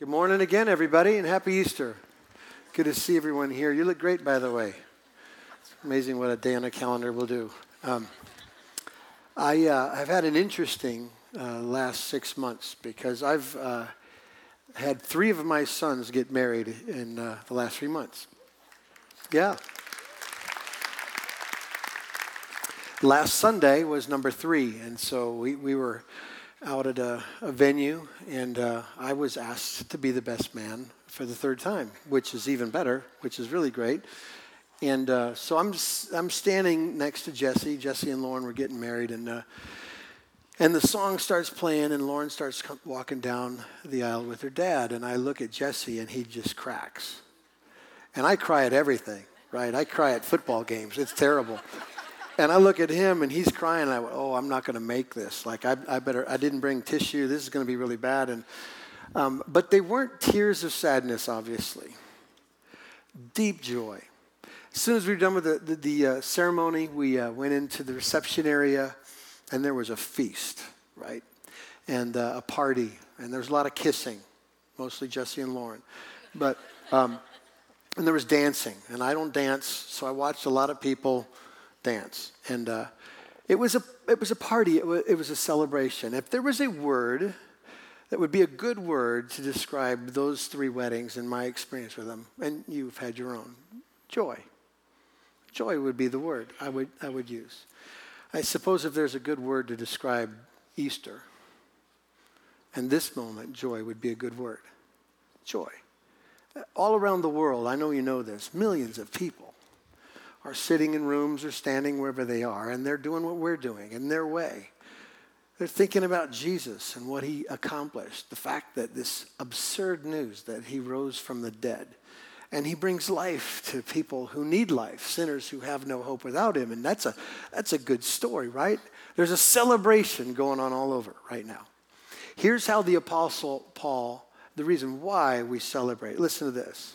Good morning again, everybody, and happy Easter. Good to see everyone here. You look great, by the way. It's amazing what a day on a calendar will do. Um, I, uh, I've had an interesting uh, last six months because I've uh, had three of my sons get married in uh, the last three months. Yeah. Last Sunday was number three, and so we, we were out at a, a venue, and uh, I was asked to be the best man for the third time, which is even better, which is really great. And uh, so I'm I'm standing next to Jesse. Jesse and Lauren were getting married, and uh, and the song starts playing, and Lauren starts walking down the aisle with her dad, and I look at Jesse, and he just cracks. And I cry at everything, right? I cry at football games. It's terrible. And I look at him and he's crying. I went, oh, I'm not going to make this. Like, I, I, better, I didn't bring tissue. This is going to be really bad. And, um, but they weren't tears of sadness, obviously. Deep joy. As soon as we were done with the, the, the uh, ceremony, we uh, went into the reception area and there was a feast, right? And uh, a party. And there was a lot of kissing, mostly Jesse and Lauren. But, um, and there was dancing. And I don't dance, so I watched a lot of people dance. And uh, it, was a, it was a party, it was, it was a celebration. If there was a word that would be a good word to describe those three weddings and my experience with them, and you've had your own, joy. Joy would be the word I would, I would use. I suppose if there's a good word to describe Easter, and this moment, joy would be a good word. Joy. All around the world, I know you know this, millions of people are sitting in rooms or standing wherever they are, and they're doing what we're doing in their way. They're thinking about Jesus and what he accomplished, the fact that this absurd news that he rose from the dead. And he brings life to people who need life, sinners who have no hope without him. And that's a, that's a good story, right? There's a celebration going on all over right now. Here's how the Apostle Paul, the reason why we celebrate. Listen to this.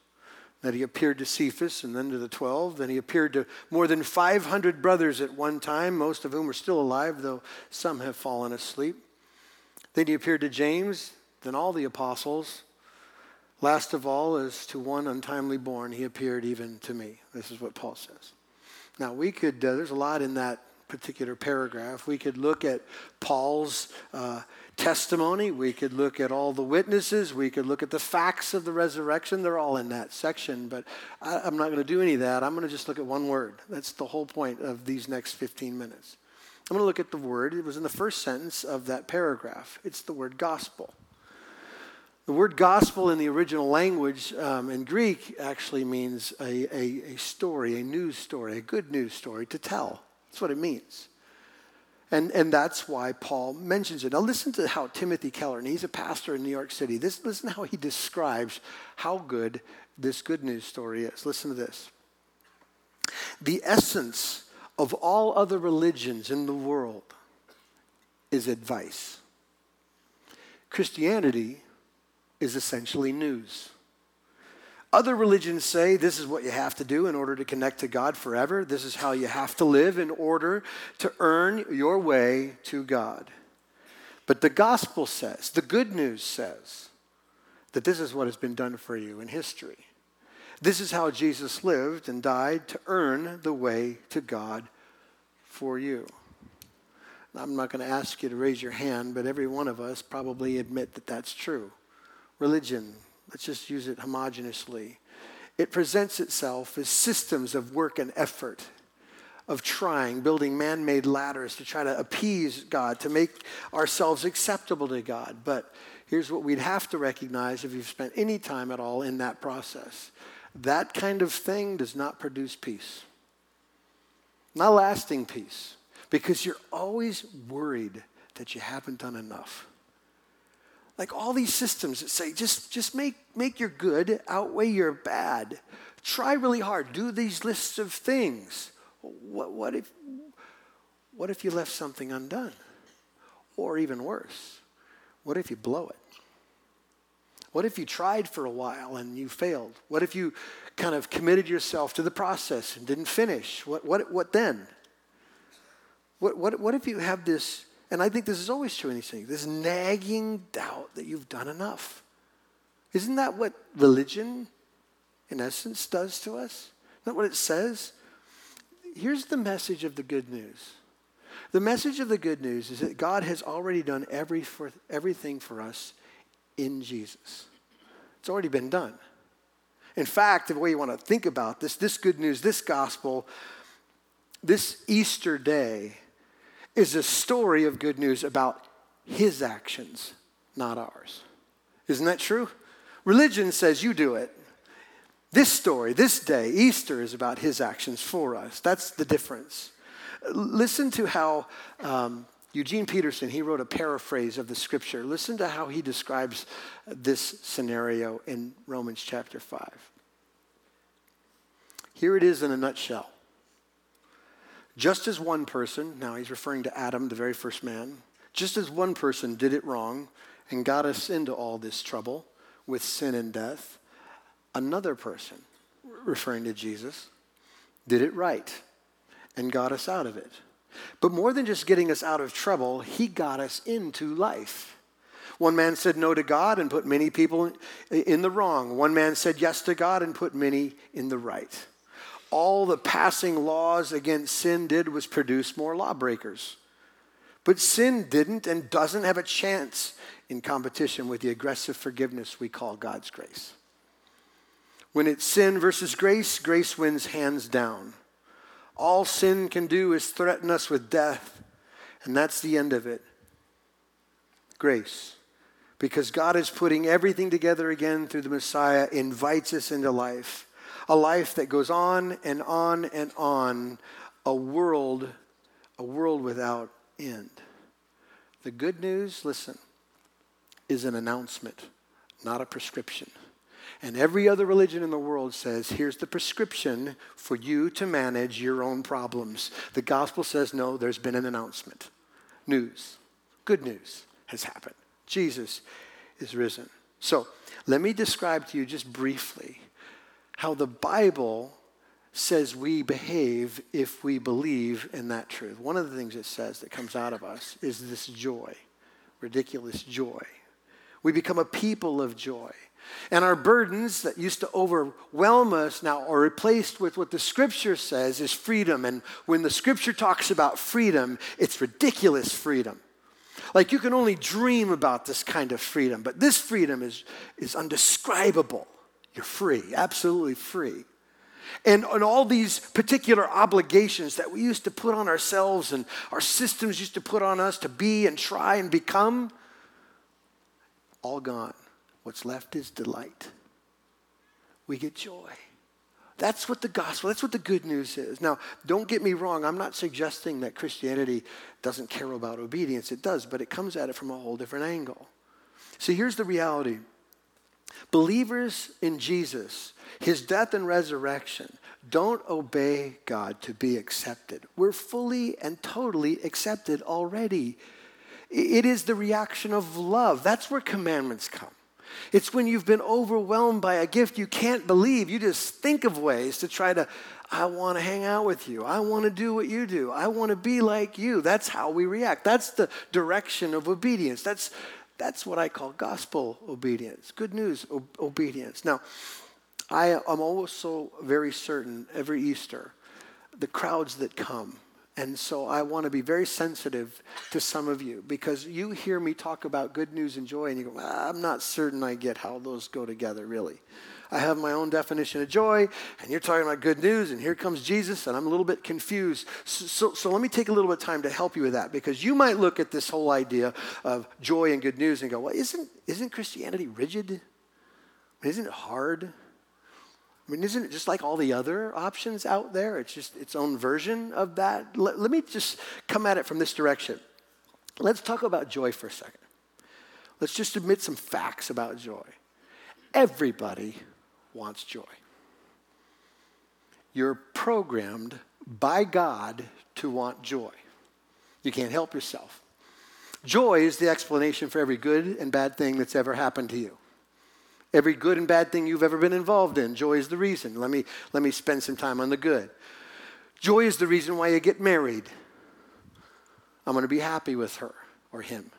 that he appeared to Cephas and then to the 12. Then he appeared to more than 500 brothers at one time, most of whom are still alive, though some have fallen asleep. Then he appeared to James, then all the apostles. Last of all, as to one untimely born, he appeared even to me. This is what Paul says. Now, we could, uh, there's a lot in that particular paragraph. We could look at Paul's uh, testimony. We could look at all the witnesses. We could look at the facts of the resurrection. They're all in that section, but I, am not going to do any of that. I'm going to just look at one word. That's the whole point of these next 15 minutes. I'm going to look at the word. It was in the first sentence of that paragraph. It's the word gospel. The word gospel in the original language um, in Greek actually means a, a, a story, a news story, a good news story to tell. That's what it means. And, and that's why Paul mentions it. Now, listen to how Timothy Keller, and he's a pastor in New York City, this, listen how he describes how good this good news story is. Listen to this. The essence of all other religions in the world is advice. Christianity is essentially news. Other religions say this is what you have to do in order to connect to God forever. This is how you have to live in order to earn your way to God. But the gospel says, the good news says, that this is what has been done for you in history. This is how Jesus lived and died to earn the way to God for you. I'm not going to ask you to raise your hand, but every one of us probably admit that that's true. Religion, Let's just use it homogeneously. It presents itself as systems of work and effort, of trying, building man made ladders to try to appease God, to make ourselves acceptable to God. But here's what we'd have to recognize if you've spent any time at all in that process that kind of thing does not produce peace, not lasting peace, because you're always worried that you haven't done enough. Like all these systems that say just, just make, make your good outweigh your bad. Try really hard. Do these lists of things. What, what, if, what if you left something undone? Or even worse, what if you blow it? What if you tried for a while and you failed? What if you kind of committed yourself to the process and didn't finish? What, what, what then? What, what, what if you have this, and I think this is always true in these things, this nagging doubt that you've done enough? Isn't that what religion, in essence, does to us? Isn't that what it says? Here's the message of the good news. The message of the good news is that God has already done every for, everything for us in Jesus. It's already been done. In fact, the way you want to think about this, this good news, this gospel, this Easter day is a story of good news about his actions, not ours. Isn't that true? Religion says you do it. This story, this day, Easter, is about his actions for us. That's the difference. Listen to how um, Eugene Peterson, he wrote a paraphrase of the scripture. Listen to how he describes this scenario in Romans chapter 5. Here it is in a nutshell. Just as one person, now he's referring to Adam, the very first man, just as one person did it wrong and got us into all this trouble with sin and death, another person, referring to Jesus, did it right and got us out of it. But more than just getting us out of trouble, he got us into life. One man said no to God and put many people in the wrong. One man said yes to God and put many in the right all the passing laws against sin did was produce more lawbreakers. But sin didn't and doesn't have a chance in competition with the aggressive forgiveness we call God's grace. When it's sin versus grace, grace wins hands down. All sin can do is threaten us with death, and that's the end of it. Grace. Because God is putting everything together again through the Messiah, invites us into life a life that goes on and on and on, a world, a world without end. The good news, listen, is an announcement, not a prescription. And every other religion in the world says, here's the prescription for you to manage your own problems. The gospel says, no, there's been an announcement. News, good news has happened. Jesus is risen. So let me describe to you just briefly how the Bible says we behave if we believe in that truth. One of the things it says that comes out of us is this joy, ridiculous joy. We become a people of joy. And our burdens that used to overwhelm us now are replaced with what the scripture says is freedom. And when the scripture talks about freedom, it's ridiculous freedom. Like you can only dream about this kind of freedom, but this freedom is, is undescribable. You're free, absolutely free. And, and all these particular obligations that we used to put on ourselves and our systems used to put on us to be and try and become, all gone. What's left is delight. We get joy. That's what the gospel, that's what the good news is. Now, don't get me wrong, I'm not suggesting that Christianity doesn't care about obedience. It does, but it comes at it from a whole different angle. See, here's the reality Believers in Jesus, his death and resurrection, don't obey God to be accepted. We're fully and totally accepted already. It is the reaction of love. That's where commandments come. It's when you've been overwhelmed by a gift you can't believe. You just think of ways to try to, I want to hang out with you. I want to do what you do. I want to be like you. That's how we react. That's the direction of obedience. That's, that's what I call gospel obedience, good news o- obedience. Now, I am also very certain every Easter, the crowds that come, and so I want to be very sensitive to some of you because you hear me talk about good news and joy, and you go, ah, I'm not certain I get how those go together, really. I have my own definition of joy, and you're talking about good news, and here comes Jesus, and I'm a little bit confused. So, so, so, let me take a little bit of time to help you with that, because you might look at this whole idea of joy and good news and go, well, isn't, isn't Christianity rigid? Isn't it hard? I mean, isn't it just like all the other options out there? It's just its own version of that. Let, let me just come at it from this direction. Let's talk about joy for a second. let's just admit some facts about joy. Everybody wants joy. You're programmed by God to want joy. You can't help yourself. Joy is the explanation for every good and bad thing that's ever happened to you. Every good and bad thing you've ever been involved in, joy is the reason. Let me, let me spend some time on the good. Joy is the reason why you get married. I'm going to be happy with her or him.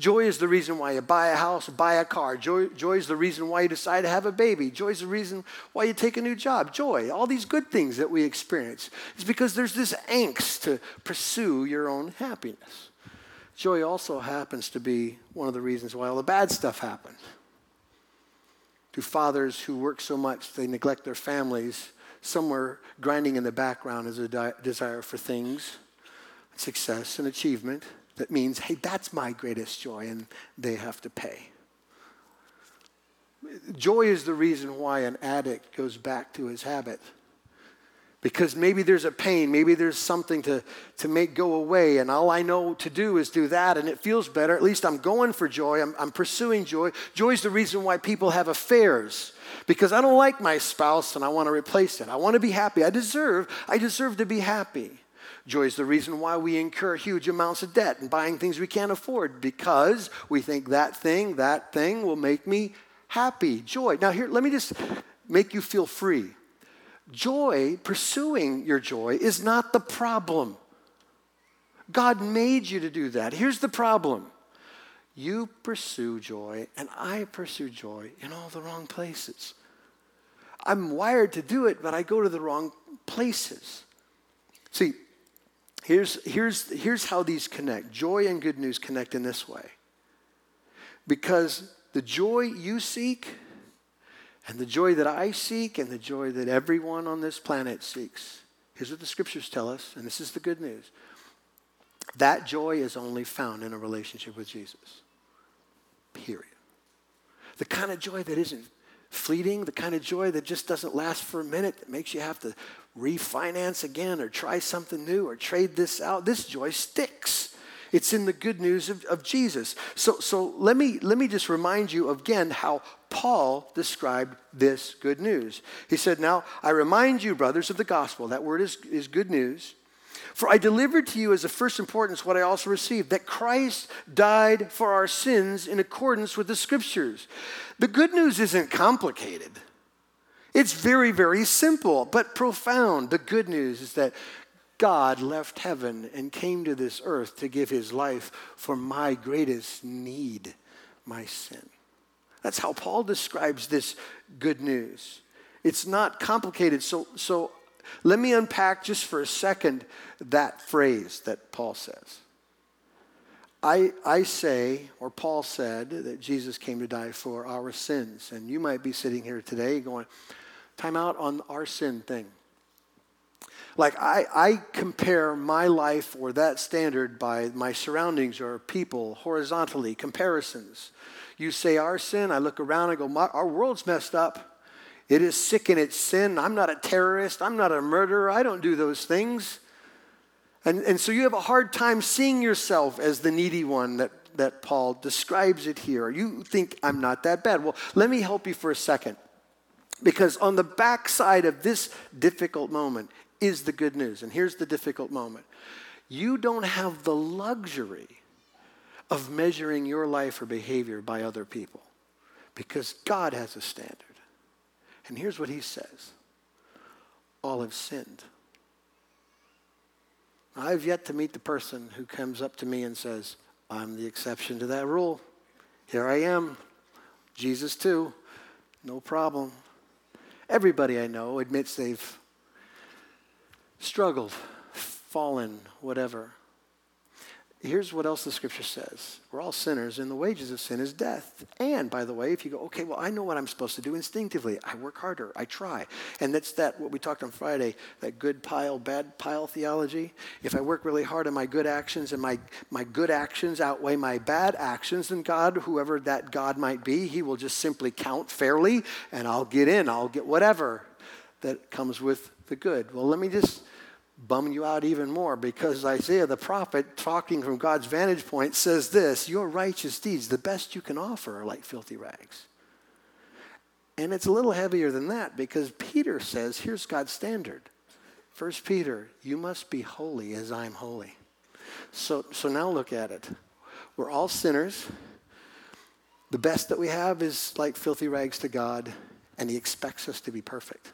Joy is the reason why you buy a house, buy a car. Joy, joy is the reason why you decide to have a baby. Joy is the reason why you take a new job. Joy, all these good things that we experience, is because there's this angst to pursue your own happiness. Joy also happens to be one of the reasons why all the bad stuff happens. To fathers who work so much they neglect their families, somewhere grinding in the background is a di- desire for things, success, and achievement that means, hey, that's my greatest joy, and they have to pay. Joy is the reason why an addict goes back to his habit. Because maybe there's a pain, maybe there's something to, to make go away, and all I know to do is do that, and it feels better. At least I'm going for joy, I'm, I'm pursuing joy. Joy is the reason why people have affairs. Because I don't like my spouse and I want to replace it. I want to be happy. I deserve, I deserve to be happy. Joy is the reason why we incur huge amounts of debt and buying things we can't afford because we think that thing, that thing will make me happy. Joy. Now, here, let me just make you feel free. Joy, pursuing your joy, is not the problem. God made you to do that. Here's the problem you pursue joy, and I pursue joy in all the wrong places. I'm wired to do it, but I go to the wrong places. See, Here's, here's, here's how these connect joy and good news connect in this way. Because the joy you seek, and the joy that I seek, and the joy that everyone on this planet seeks, here's what the scriptures tell us, and this is the good news. That joy is only found in a relationship with Jesus. Period. The kind of joy that isn't fleeting, the kind of joy that just doesn't last for a minute, that makes you have to refinance again or try something new or trade this out. This joy sticks. It's in the good news of, of Jesus. So, so let, me, let me just remind you again how Paul described this good news. He said, Now I remind you, brothers, of the gospel. That word is, is good news. For I delivered to you as of first importance what I also received that Christ died for our sins in accordance with the scriptures. The good news isn't complicated. It's very, very simple, but profound. The good news is that God left heaven and came to this earth to give his life for my greatest need, my sin. That's how Paul describes this good news. It's not complicated. So, so let me unpack just for a second that phrase that Paul says. I, I say, or Paul said, that Jesus came to die for our sins. And you might be sitting here today going, time out on our sin thing. Like, I, I compare my life or that standard by my surroundings or people horizontally, comparisons. You say our sin, I look around and go, our world's messed up. It is sick in its sin. I'm not a terrorist. I'm not a murderer. I don't do those things. And, and so you have a hard time seeing yourself as the needy one that, that Paul describes it here. You think I'm not that bad. Well, let me help you for a second. Because on the backside of this difficult moment is the good news. And here's the difficult moment you don't have the luxury of measuring your life or behavior by other people because God has a standard. And here's what he says all have sinned. I've yet to meet the person who comes up to me and says, I'm the exception to that rule. Here I am. Jesus, too. No problem. Everybody I know admits they've struggled, fallen, whatever. Here's what else the scripture says we're all sinners, and the wages of sin is death. And by the way, if you go, okay, well, I know what I'm supposed to do instinctively, I work harder, I try. And that's that, what we talked on Friday, that good pile, bad pile theology. If I work really hard on my good actions and my, my good actions outweigh my bad actions, then God, whoever that God might be, he will just simply count fairly, and I'll get in, I'll get whatever that comes with the good. Well, let me just bum you out even more because Isaiah the prophet, talking from God's vantage point, says this Your righteous deeds, the best you can offer, are like filthy rags. And it's a little heavier than that because Peter says, Here's God's standard. First Peter, you must be holy as I'm holy. So, so now look at it. We're all sinners. The best that we have is like filthy rags to God, and He expects us to be perfect.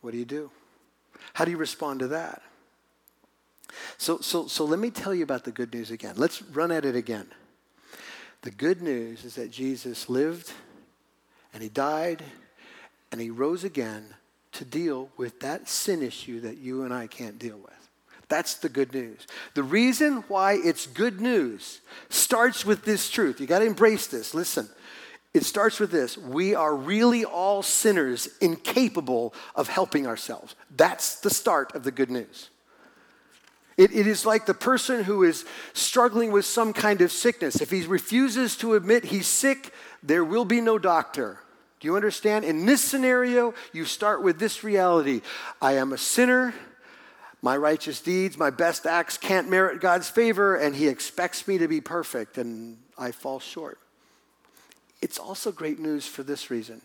What do you do? How do you respond to that? So, so, so let me tell you about the good news again. Let's run at it again. The good news is that Jesus lived and he died and he rose again to deal with that sin issue that you and I can't deal with. That's the good news. The reason why it's good news starts with this truth. You got to embrace this. Listen, it starts with this we are really all sinners incapable of helping ourselves. That's the start of the good news. It, it is like the person who is struggling with some kind of sickness. If he refuses to admit he's sick, there will be no doctor. Do you understand? In this scenario, you start with this reality I am a sinner. My righteous deeds, my best acts can't merit God's favor, and He expects me to be perfect, and I fall short. It's also great news for this reason.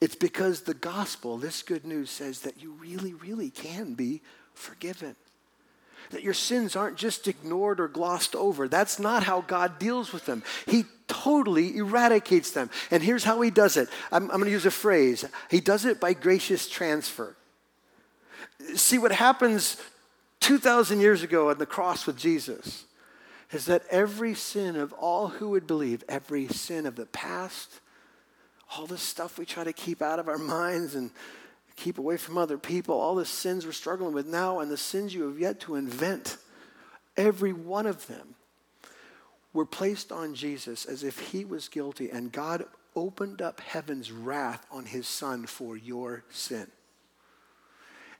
It's because the gospel, this good news, says that you really, really can be forgiven. That your sins aren't just ignored or glossed over. That's not how God deals with them. He totally eradicates them. And here's how He does it I'm, I'm going to use a phrase He does it by gracious transfer. See, what happens 2,000 years ago on the cross with Jesus is that every sin of all who would believe, every sin of the past, all the stuff we try to keep out of our minds and keep away from other people, all the sins we're struggling with now, and the sins you have yet to invent, every one of them were placed on Jesus as if he was guilty, and God opened up heaven's wrath on his son for your sin.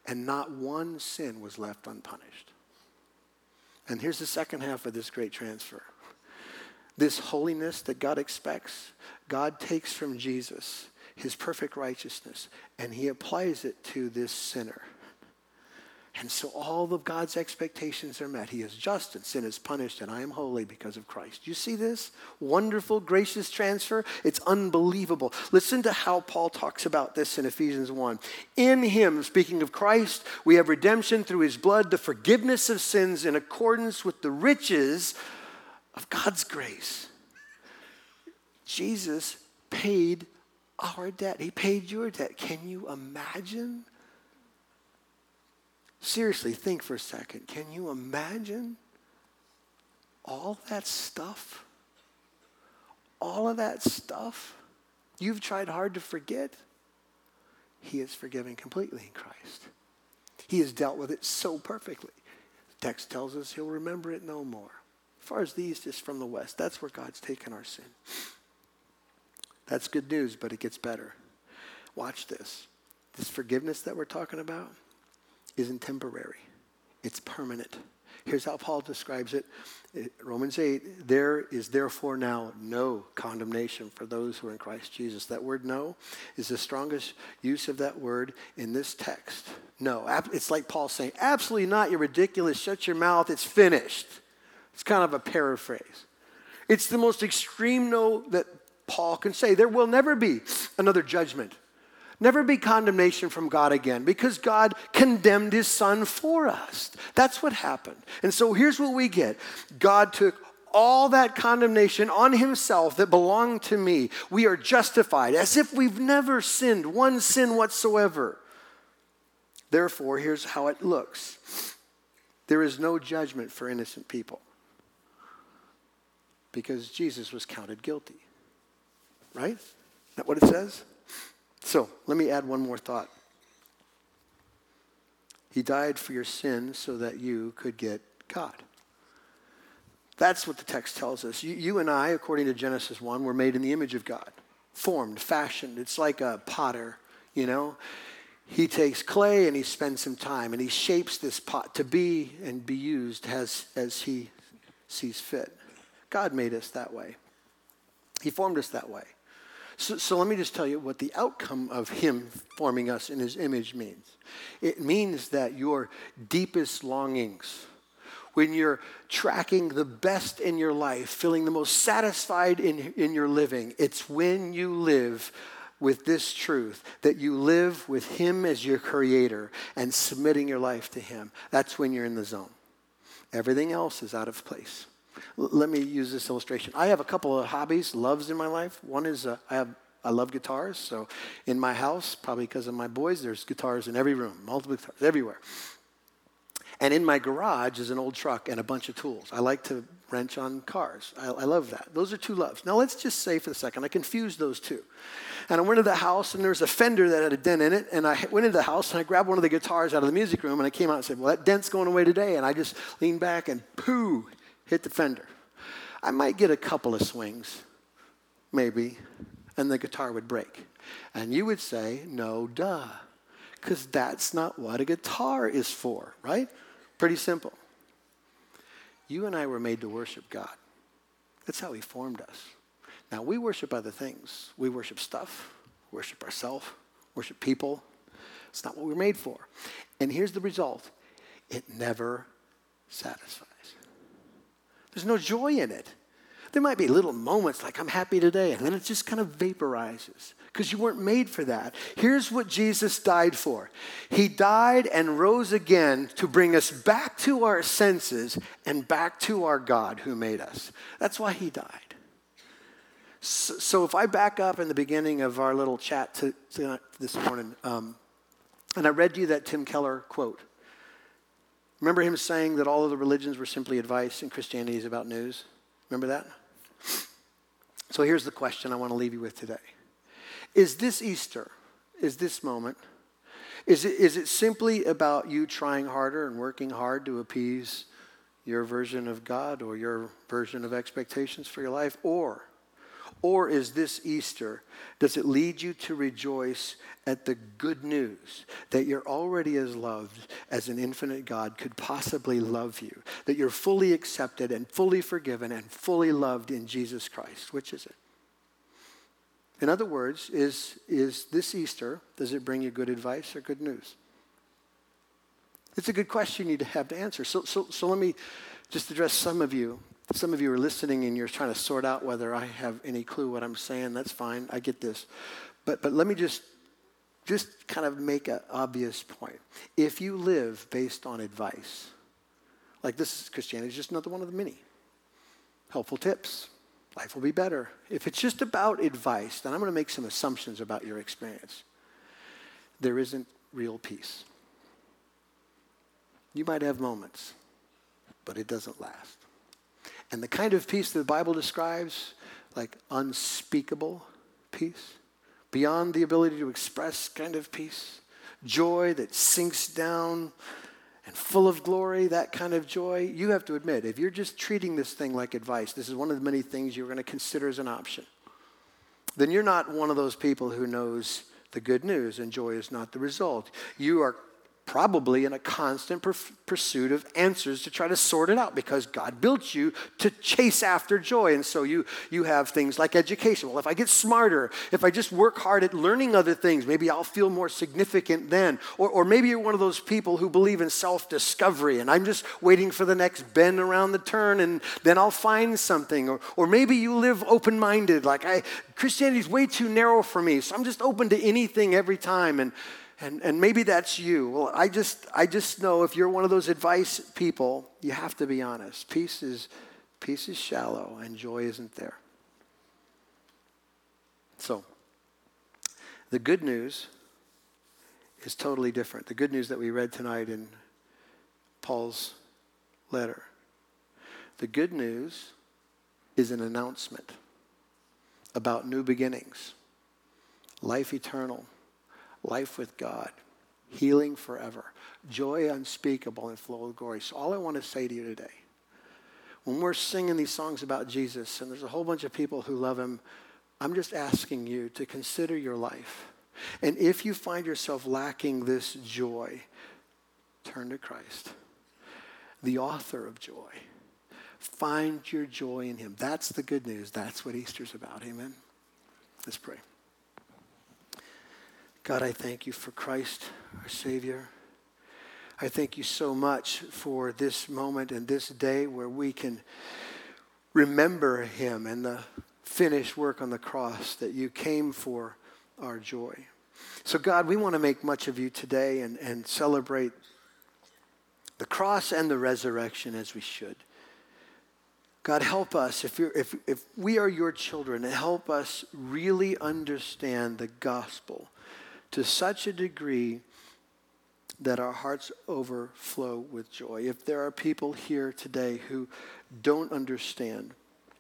And not one sin was left unpunished. And here's the second half of this great transfer. This holiness that God expects, God takes from Jesus, his perfect righteousness, and he applies it to this sinner. And so all of God's expectations are met. He is just and sin is punished, and I am holy because of Christ. You see this wonderful, gracious transfer? It's unbelievable. Listen to how Paul talks about this in Ephesians 1. In him, speaking of Christ, we have redemption through his blood, the forgiveness of sins in accordance with the riches of God's grace. Jesus paid our debt, he paid your debt. Can you imagine? Seriously, think for a second. Can you imagine all that stuff? All of that stuff you've tried hard to forget? He is forgiven completely in Christ. He has dealt with it so perfectly. The text tells us he'll remember it no more. As far as the east is from the west, that's where God's taken our sin. That's good news, but it gets better. Watch this. This forgiveness that we're talking about, isn't temporary, it's permanent. Here's how Paul describes it uh, Romans 8 there is therefore now no condemnation for those who are in Christ Jesus. That word no is the strongest use of that word in this text. No, it's like Paul saying, absolutely not, you're ridiculous, shut your mouth, it's finished. It's kind of a paraphrase. It's the most extreme no that Paul can say. There will never be another judgment never be condemnation from God again because God condemned his son for us. That's what happened. And so here's what we get God took all that condemnation on himself that belonged to me. We are justified as if we've never sinned one sin whatsoever. Therefore, here's how it looks there is no judgment for innocent people because Jesus was counted guilty. Right? Is that what it says? So let me add one more thought. He died for your sin so that you could get God. That's what the text tells us. You, you, and I, according to Genesis 1, were made in the image of God, formed, fashioned. It's like a potter, you know. He takes clay and he spends some time and he shapes this pot to be and be used as, as he sees fit. God made us that way, He formed us that way. So, so let me just tell you what the outcome of Him forming us in His image means. It means that your deepest longings, when you're tracking the best in your life, feeling the most satisfied in, in your living, it's when you live with this truth that you live with Him as your creator and submitting your life to Him. That's when you're in the zone. Everything else is out of place. L- let me use this illustration. I have a couple of hobbies, loves in my life. One is uh, I have I love guitars, so in my house, probably because of my boys, there's guitars in every room, multiple guitars everywhere. And in my garage is an old truck and a bunch of tools. I like to wrench on cars. I, I, love that. Those are two loves. Now let's just say for a second, I confused those two. And I went into the house and there was a fender that had a dent in it. And I went into the house and I grabbed one of the guitars out of the music room and I came out and said, Well, that dent's going away today. And I just leaned back and pooh, hit the fender. I might get a couple of swings, maybe, and the guitar would break. And you would say, No, duh, because that's not what a guitar is for, right? Pretty simple. You and I were made to worship God. That's how He formed us. Now, we worship other things. We worship stuff, worship ourselves, worship people. It's not what we're made for. And here's the result it never satisfies. There's no joy in it. There might be little moments like, I'm happy today, and then it just kind of vaporizes because you weren't made for that. Here's what Jesus died for He died and rose again to bring us back to our senses and back to our God who made us. That's why He died. So, so if I back up in the beginning of our little chat to, to this morning, um, and I read you that Tim Keller quote. Remember him saying that all of the religions were simply advice and Christianity is about news? Remember that? So here's the question I want to leave you with today Is this Easter, is this moment, is it, is it simply about you trying harder and working hard to appease your version of God or your version of expectations for your life? Or or is this Easter, does it lead you to rejoice at the good news that you're already as loved as an infinite God could possibly love you? That you're fully accepted and fully forgiven and fully loved in Jesus Christ? Which is it? In other words, is, is this Easter, does it bring you good advice or good news? It's a good question you need to have to answer. So, so, so let me just address some of you some of you are listening and you're trying to sort out whether I have any clue what I'm saying. That's fine. I get this. But, but let me just, just kind of make an obvious point. If you live based on advice, like this is Christianity is just another one of the many helpful tips. Life will be better. If it's just about advice, then I'm going to make some assumptions about your experience. There isn't real peace. You might have moments, but it doesn't last. And the kind of peace that the Bible describes, like unspeakable peace, beyond the ability to express kind of peace, joy that sinks down and full of glory, that kind of joy, you have to admit, if you're just treating this thing like advice, this is one of the many things you're going to consider as an option, then you're not one of those people who knows the good news and joy is not the result. You are probably in a constant pursuit of answers to try to sort it out because God built you to chase after joy. And so you, you have things like education. Well, if I get smarter, if I just work hard at learning other things, maybe I'll feel more significant then. Or, or maybe you're one of those people who believe in self discovery and I'm just waiting for the next bend around the turn and then I'll find something. Or, or maybe you live open minded, like I, Christianity is way too narrow for me, so I'm just open to anything every time. And and, and maybe that's you. Well, I just, I just know if you're one of those advice people, you have to be honest. Peace is, peace is shallow and joy isn't there. So, the good news is totally different. The good news that we read tonight in Paul's letter. The good news is an announcement about new beginnings, life eternal, life with God, healing forever, joy unspeakable and flow of glory. So, all I want to say to you today, when we're singing these songs about Jesus, and there's a whole bunch of people who love him, I'm just asking you to consider your life. And if you find yourself lacking this joy, turn to Christ, the author of joy. Find your joy in him. That's the good news. That's what Easter's about. Amen. Let's pray. God, I thank you for Christ, our Savior. I thank you so much for this moment and this day where we can remember him and the finished work on the cross that you came for our joy. So, God, we want to make much of you today and, and celebrate the cross and the resurrection as we should. God, help us, if, you're, if, if we are your children, help us really understand the gospel to such a degree that our hearts overflow with joy. If there are people here today who don't understand,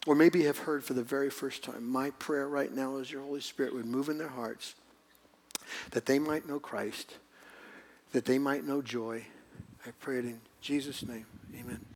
or maybe have heard for the very first time, my prayer right now is your Holy Spirit would move in their hearts that they might know Christ, that they might know joy. I pray it in Jesus' name. Amen.